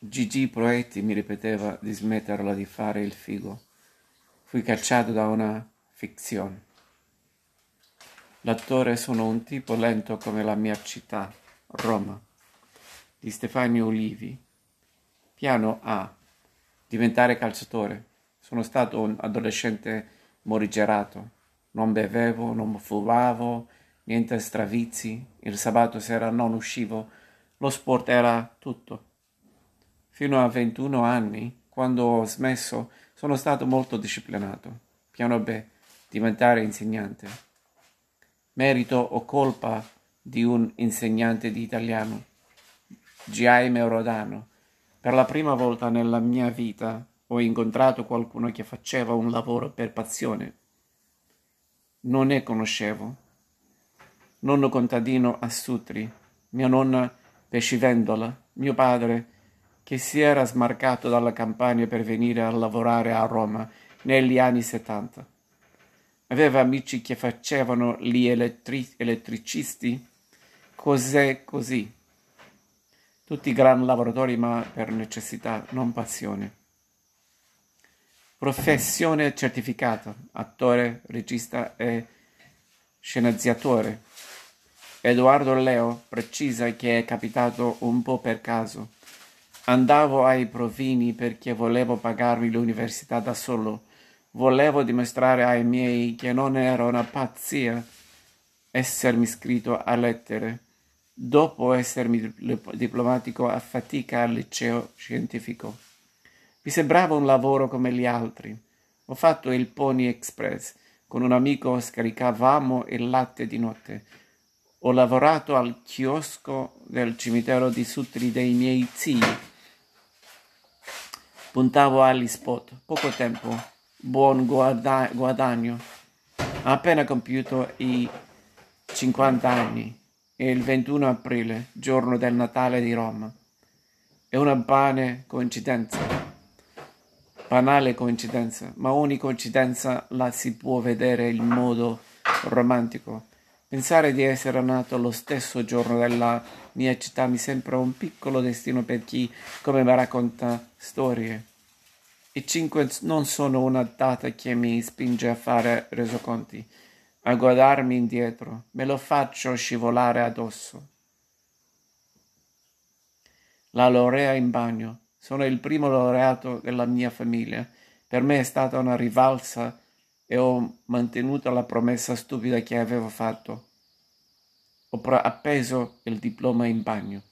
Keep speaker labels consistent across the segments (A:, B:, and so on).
A: Gigi Proetti mi ripeteva di smetterla di fare il figo. Fui cacciato da una fiction. L'attore sono un tipo lento come la mia città, Roma, di Stefano Olivi. Piano A. Diventare calciatore. Sono stato un adolescente morigerato. Non bevevo, non fumavo, niente stravizi. Il sabato sera non uscivo. Lo sport era tutto. Fino a 21 anni, quando ho smesso, sono stato molto disciplinato. Piano B. Diventare insegnante. Merito o colpa di un insegnante di italiano. Jaime Rodano. Per la prima volta nella mia vita ho incontrato qualcuno che faceva un lavoro per passione. Non ne conoscevo. Nonno contadino a Sutri, mia nonna pescivendola, mio padre che si era smarcato dalla campagna per venire a lavorare a Roma negli anni 70. Aveva amici che facevano gli elettri- elettricisti, cos'è così. Tutti gran lavoratori ma per necessità, non passione. Professione certificata, attore, regista e sceneggiatore. Edoardo Leo precisa che è capitato un po' per caso Andavo ai provini perché volevo pagarmi l'università da solo. Volevo dimostrare ai miei che non era una pazzia essermi iscritto a lettere, dopo essermi diplomatico a fatica al liceo scientifico. Mi sembrava un lavoro come gli altri. Ho fatto il Pony Express. Con un amico scaricavamo il latte di notte. Ho lavorato al chiosco del cimitero di Sutri dei miei zii Puntavo agli spot. Poco tempo. Buon guada- guadagno. Ha appena compiuto i 50 anni. È il 21 aprile, giorno del Natale di Roma. È una bane coincidenza. Banale coincidenza, ma ogni coincidenza la si può vedere in modo romantico. Pensare di essere nato lo stesso giorno della mia città mi sembra un piccolo destino per chi, come mi racconta storie. I cinque non sono una data che mi spinge a fare resoconti, a guardarmi indietro, me lo faccio scivolare addosso. La laurea in bagno. Sono il primo laureato della mia famiglia. Per me è stata una rivalsa e ho mantenuto la promessa stupida che avevo fatto. Ho appeso il diploma in bagno.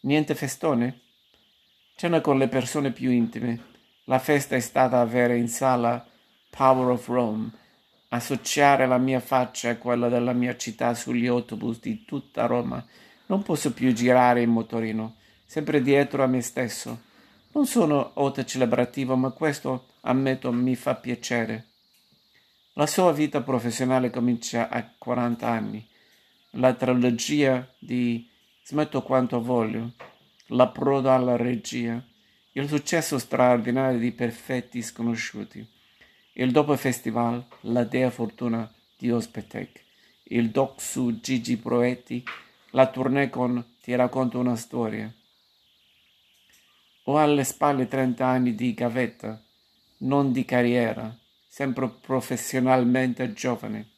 A: Niente festone? Cena con le persone più intime. La festa è stata avere in sala Power of Rome, associare la mia faccia a quella della mia città sugli autobus di tutta Roma. Non posso più girare in motorino, sempre dietro a me stesso. Non sono ode celebrativo, ma questo, ammetto, mi fa piacere. La sua vita professionale comincia a 40 anni. La trilogia di Smetto quanto voglio, l'approdo alla regia, il successo straordinario di Perfetti Sconosciuti, il dopo festival La Dea Fortuna di Ospetec, il doc su Gigi Proetti, la tournée con Ti racconto una storia. Ho alle spalle 30 anni di gavetta, non di carriera, sempre professionalmente giovane.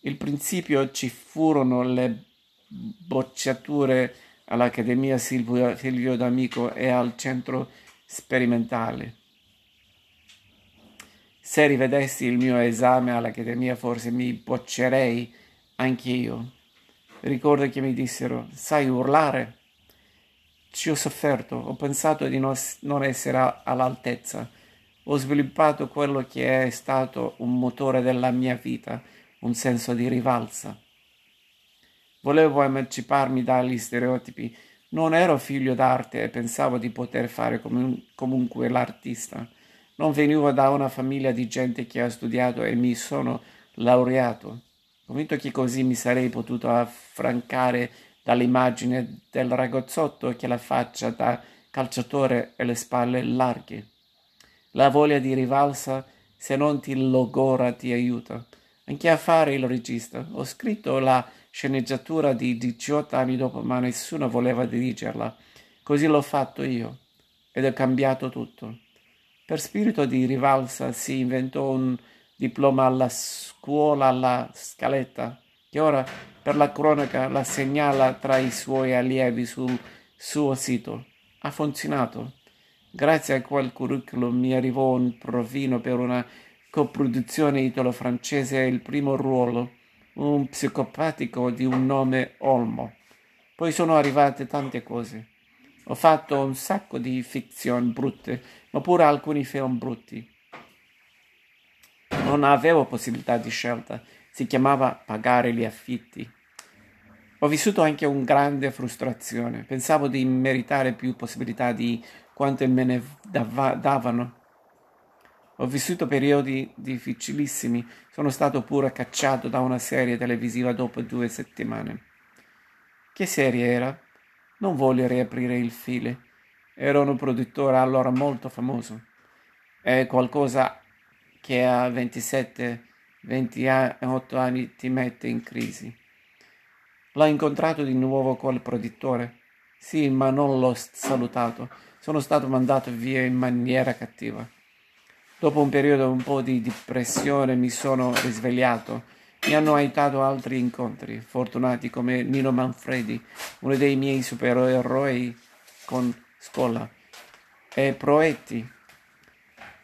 A: Il principio ci furono le bocciature all'Accademia Silvio, Silvio D'Amico e al Centro Sperimentale. Se rivedessi il mio esame all'Accademia forse mi boccerei anch'io. Ricordo che mi dissero, sai urlare? Ci ho sofferto, ho pensato di non essere all'altezza. Ho sviluppato quello che è stato un motore della mia vita, un senso di rivalsa. Volevo emanciparmi dagli stereotipi. Non ero figlio d'arte e pensavo di poter fare com- comunque l'artista. Non venivo da una famiglia di gente che ha studiato e mi sono laureato. Convinto che così mi sarei potuto affrancare dall'immagine del ragazzotto che la faccia da calciatore e le spalle larghe. La voglia di rivalsa, se non ti logora, ti aiuta. Anche a fare il regista. Ho scritto la sceneggiatura di 18 anni dopo, ma nessuno voleva dirigerla. Così l'ho fatto io ed è cambiato tutto. Per spirito di rivalsa si inventò un diploma alla scuola alla scaletta, che ora per la cronaca la segnala tra i suoi allievi sul suo sito. Ha funzionato. Grazie a quel curriculum mi arrivò un provino per una coproduzione italo-francese il primo ruolo, un psicopatico di un nome Olmo. Poi sono arrivate tante cose. Ho fatto un sacco di fiction brutte, ma pure alcuni film brutti. Non avevo possibilità di scelta, si chiamava pagare gli affitti. Ho vissuto anche una grande frustrazione, pensavo di meritare più possibilità di quante me ne davano. Ho vissuto periodi difficilissimi, sono stato pure cacciato da una serie televisiva dopo due settimane. Che serie era? Non voglio riaprire il file. Era un produttore allora molto famoso. È qualcosa che a 27, 28 anni ti mette in crisi. L'ho incontrato di nuovo quel produttore. Sì, ma non l'ho salutato. Sono stato mandato via in maniera cattiva. Dopo un periodo un po' di depressione mi sono risvegliato mi hanno aiutato altri incontri fortunati come Nino Manfredi, uno dei miei supereroi con scuola, e Proetti.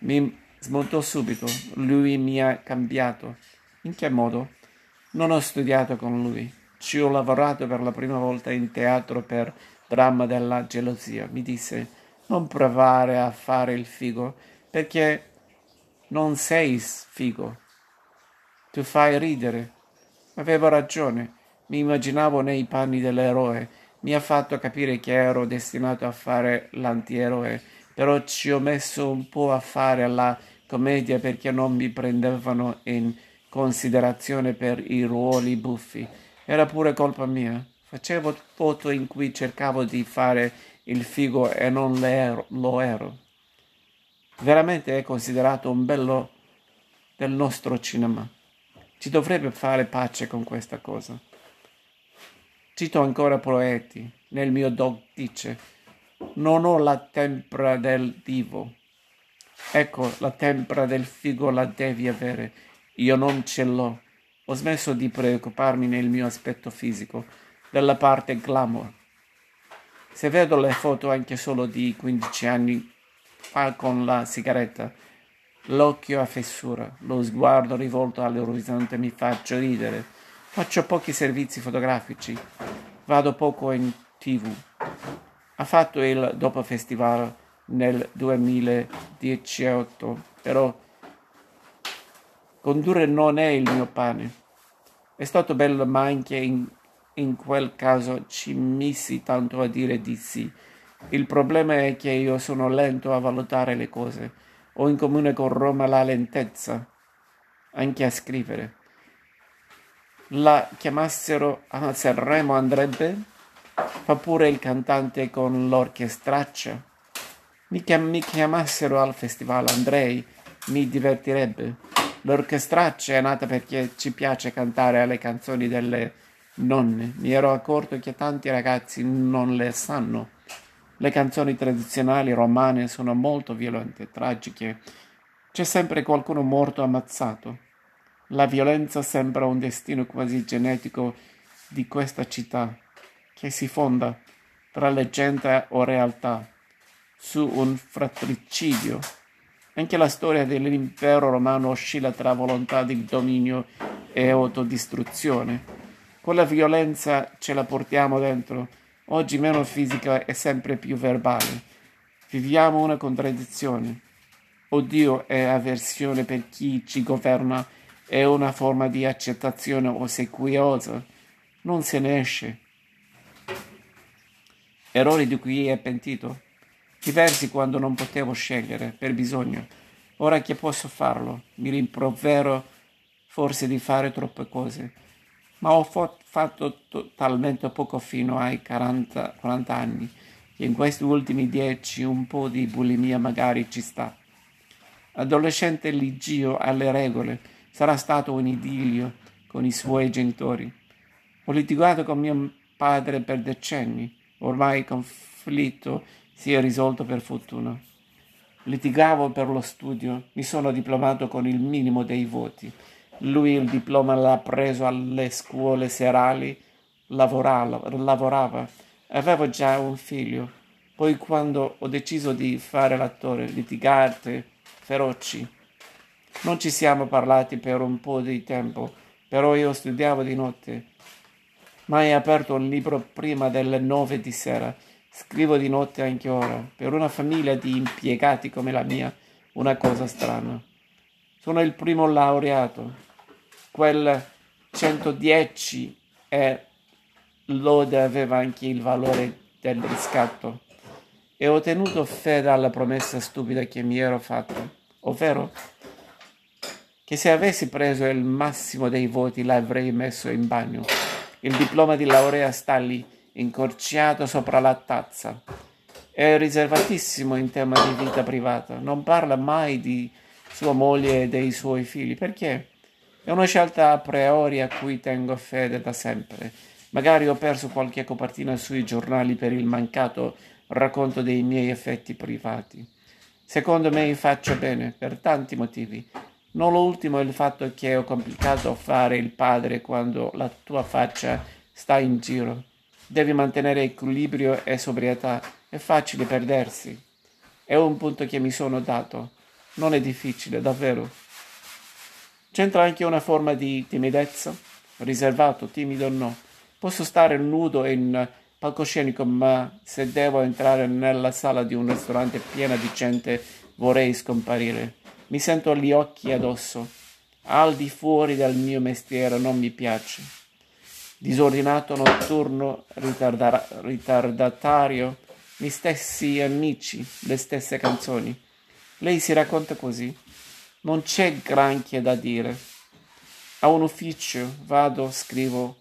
A: Mi smontò subito, lui mi ha cambiato. In che modo? Non ho studiato con lui, ci ho lavorato per la prima volta in teatro per dramma della gelosia. Mi disse, non provare a fare il figo, perché non sei figo tu fai ridere. Avevo ragione. Mi immaginavo nei panni dell'eroe. Mi ha fatto capire che ero destinato a fare l'antieroe, però ci ho messo un po' a fare la commedia perché non mi prendevano in considerazione per i ruoli buffi. Era pure colpa mia. Facevo foto in cui cercavo di fare il figo e non ero, lo ero. Veramente è considerato un bello del nostro cinema. Si dovrebbe fare pace con questa cosa. Cito ancora Proeti. Nel mio dog dice, non ho la tempra del divo. Ecco, la tempra del figo la devi avere. Io non ce l'ho. Ho smesso di preoccuparmi nel mio aspetto fisico, della parte glamour. Se vedo le foto anche solo di 15 anni fa con la sigaretta, L'occhio a fessura, lo sguardo rivolto all'orizzonte mi faccio ridere. Faccio pochi servizi fotografici, vado poco in tv. Ha fatto il dopo festival nel 2018, però condurre non è il mio pane. È stato bello, ma anche in, in quel caso ci missi tanto a dire di sì. Il problema è che io sono lento a valutare le cose ho in comune con Roma la lentezza, anche a scrivere. La chiamassero a Sanremo andrebbe? Fa pure il cantante con l'orchestraccia. Mi, chiam- mi chiamassero al festival andrei, mi divertirebbe. L'orchestraccia è nata perché ci piace cantare le canzoni delle nonne. Mi ero accorto che tanti ragazzi non le sanno. Le canzoni tradizionali romane sono molto violente, tragiche. C'è sempre qualcuno morto ammazzato. La violenza sembra un destino quasi genetico di questa città, che si fonda tra leggenda o realtà su un fratricidio. Anche la storia dell'impero romano oscilla tra volontà di dominio e autodistruzione. Quella violenza ce la portiamo dentro oggi meno fisica e sempre più verbale. Viviamo una contraddizione. Oddio è avversione per chi ci governa è una forma di accettazione ossequiosa. Non se ne esce. Errori di cui è pentito. Diversi quando non potevo scegliere, per bisogno. Ora che posso farlo, mi rimprovero forse di fare troppe cose ma ho fatto to- talmente poco fino ai 40, 40 anni che in questi ultimi dieci un po' di bulimia magari ci sta. Adolescente ligio alle regole, sarà stato un idilio con i suoi genitori. Ho litigato con mio padre per decenni, Ormai conflitto si è risolto per fortuna. Litigavo per lo studio, mi sono diplomato con il minimo dei voti. Lui il diploma l'ha preso alle scuole serali, lavorava, lavorava. avevo già un figlio. Poi quando ho deciso di fare l'attore, litigate feroci. Non ci siamo parlati per un po' di tempo, però io studiavo di notte. Mai aperto un libro prima delle nove di sera. Scrivo di notte anche ora. Per una famiglia di impiegati come la mia, una cosa strana. Sono il primo laureato. Quel 110 e lode aveva anche il valore del riscatto e ho tenuto fede alla promessa stupida che mi ero fatta, ovvero che se avessi preso il massimo dei voti l'avrei messo in bagno. Il diploma di laurea sta lì, incorciato sopra la tazza. È riservatissimo in tema di vita privata, non parla mai di sua moglie e dei suoi figli. Perché? È una scelta a priori a cui tengo fede da sempre. Magari ho perso qualche copertina sui giornali per il mancato racconto dei miei effetti privati. Secondo me faccio bene per tanti motivi. Non l'ultimo è il fatto che è complicato fare il padre quando la tua faccia sta in giro. Devi mantenere equilibrio e sobrietà. È facile perdersi. È un punto che mi sono dato. Non è difficile, davvero. C'entra anche una forma di timidezza? Riservato, timido no. Posso stare nudo in palcoscenico, ma se devo entrare nella sala di un ristorante piena di gente vorrei scomparire. Mi sento gli occhi addosso. Al di fuori del mio mestiere non mi piace. Disordinato, notturno, ritarda- ritardatario, gli stessi amici, le stesse canzoni. Lei si racconta così. Non c'è granché da dire. A un ufficio vado, scrivo.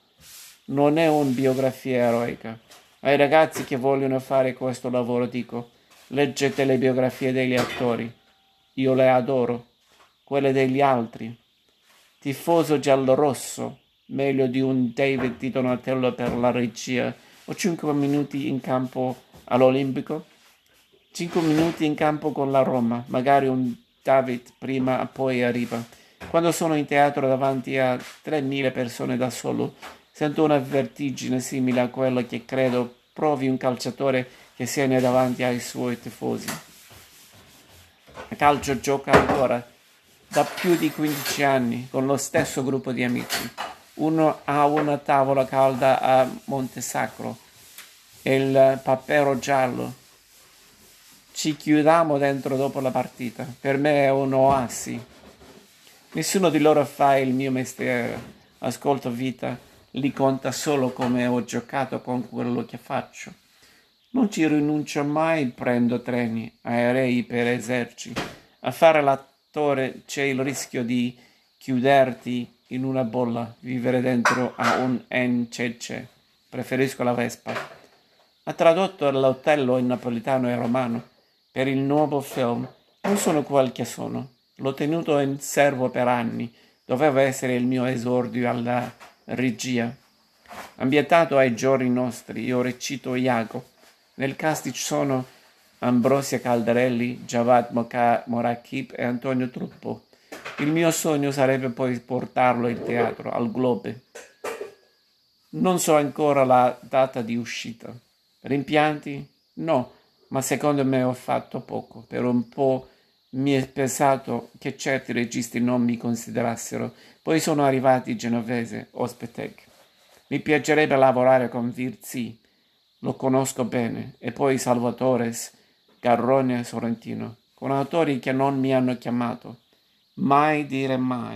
A: Non è una biografia eroica. Ai ragazzi che vogliono fare questo lavoro dico, leggete le biografie degli attori. Io le adoro, quelle degli altri. Tifoso giallo-rosso, meglio di un David di Donatello per la regia, o cinque minuti in campo all'Olimpico. Cinque minuti in campo con la Roma, magari un David prima e poi arriva. Quando sono in teatro davanti a 3.000 persone da solo, sento una vertigine simile a quella che credo provi un calciatore che siede davanti ai suoi tifosi. A calcio gioca ancora da più di 15 anni con lo stesso gruppo di amici. Uno ha una tavola calda a Montesacro il papero giallo. Ci chiudiamo dentro dopo la partita. Per me è un oasi. Nessuno di loro fa il mio mestiere. Ascolto vita li conta solo come ho giocato con quello che faccio. Non ci rinuncio mai, prendo treni, aerei per eserci. A fare l'attore c'è il rischio di chiuderti in una bolla, vivere dentro a un encece. Preferisco la Vespa. Ha tradotto l'Otello in napolitano e romano per il nuovo film. Non sono quel che sono. L'ho tenuto in serbo per anni. Doveva essere il mio esordio alla regia. Ambientato ai giorni nostri, io recito Iago. Nel cast ci sono Ambrosia Caldarelli, Javad Morakip e Antonio Truppo. Il mio sogno sarebbe poi portarlo in teatro, al Globe. Non so ancora la data di uscita. Rimpianti? No, ma secondo me ho fatto poco. Per un po' mi è pesato che certi registi non mi considerassero. Poi sono arrivati Genovese, Ospetec. Mi piacerebbe lavorare con Virzi, lo conosco bene, e poi Salvatore, Garrone Sorrentino, con autori che non mi hanno chiamato. Mai dire mai.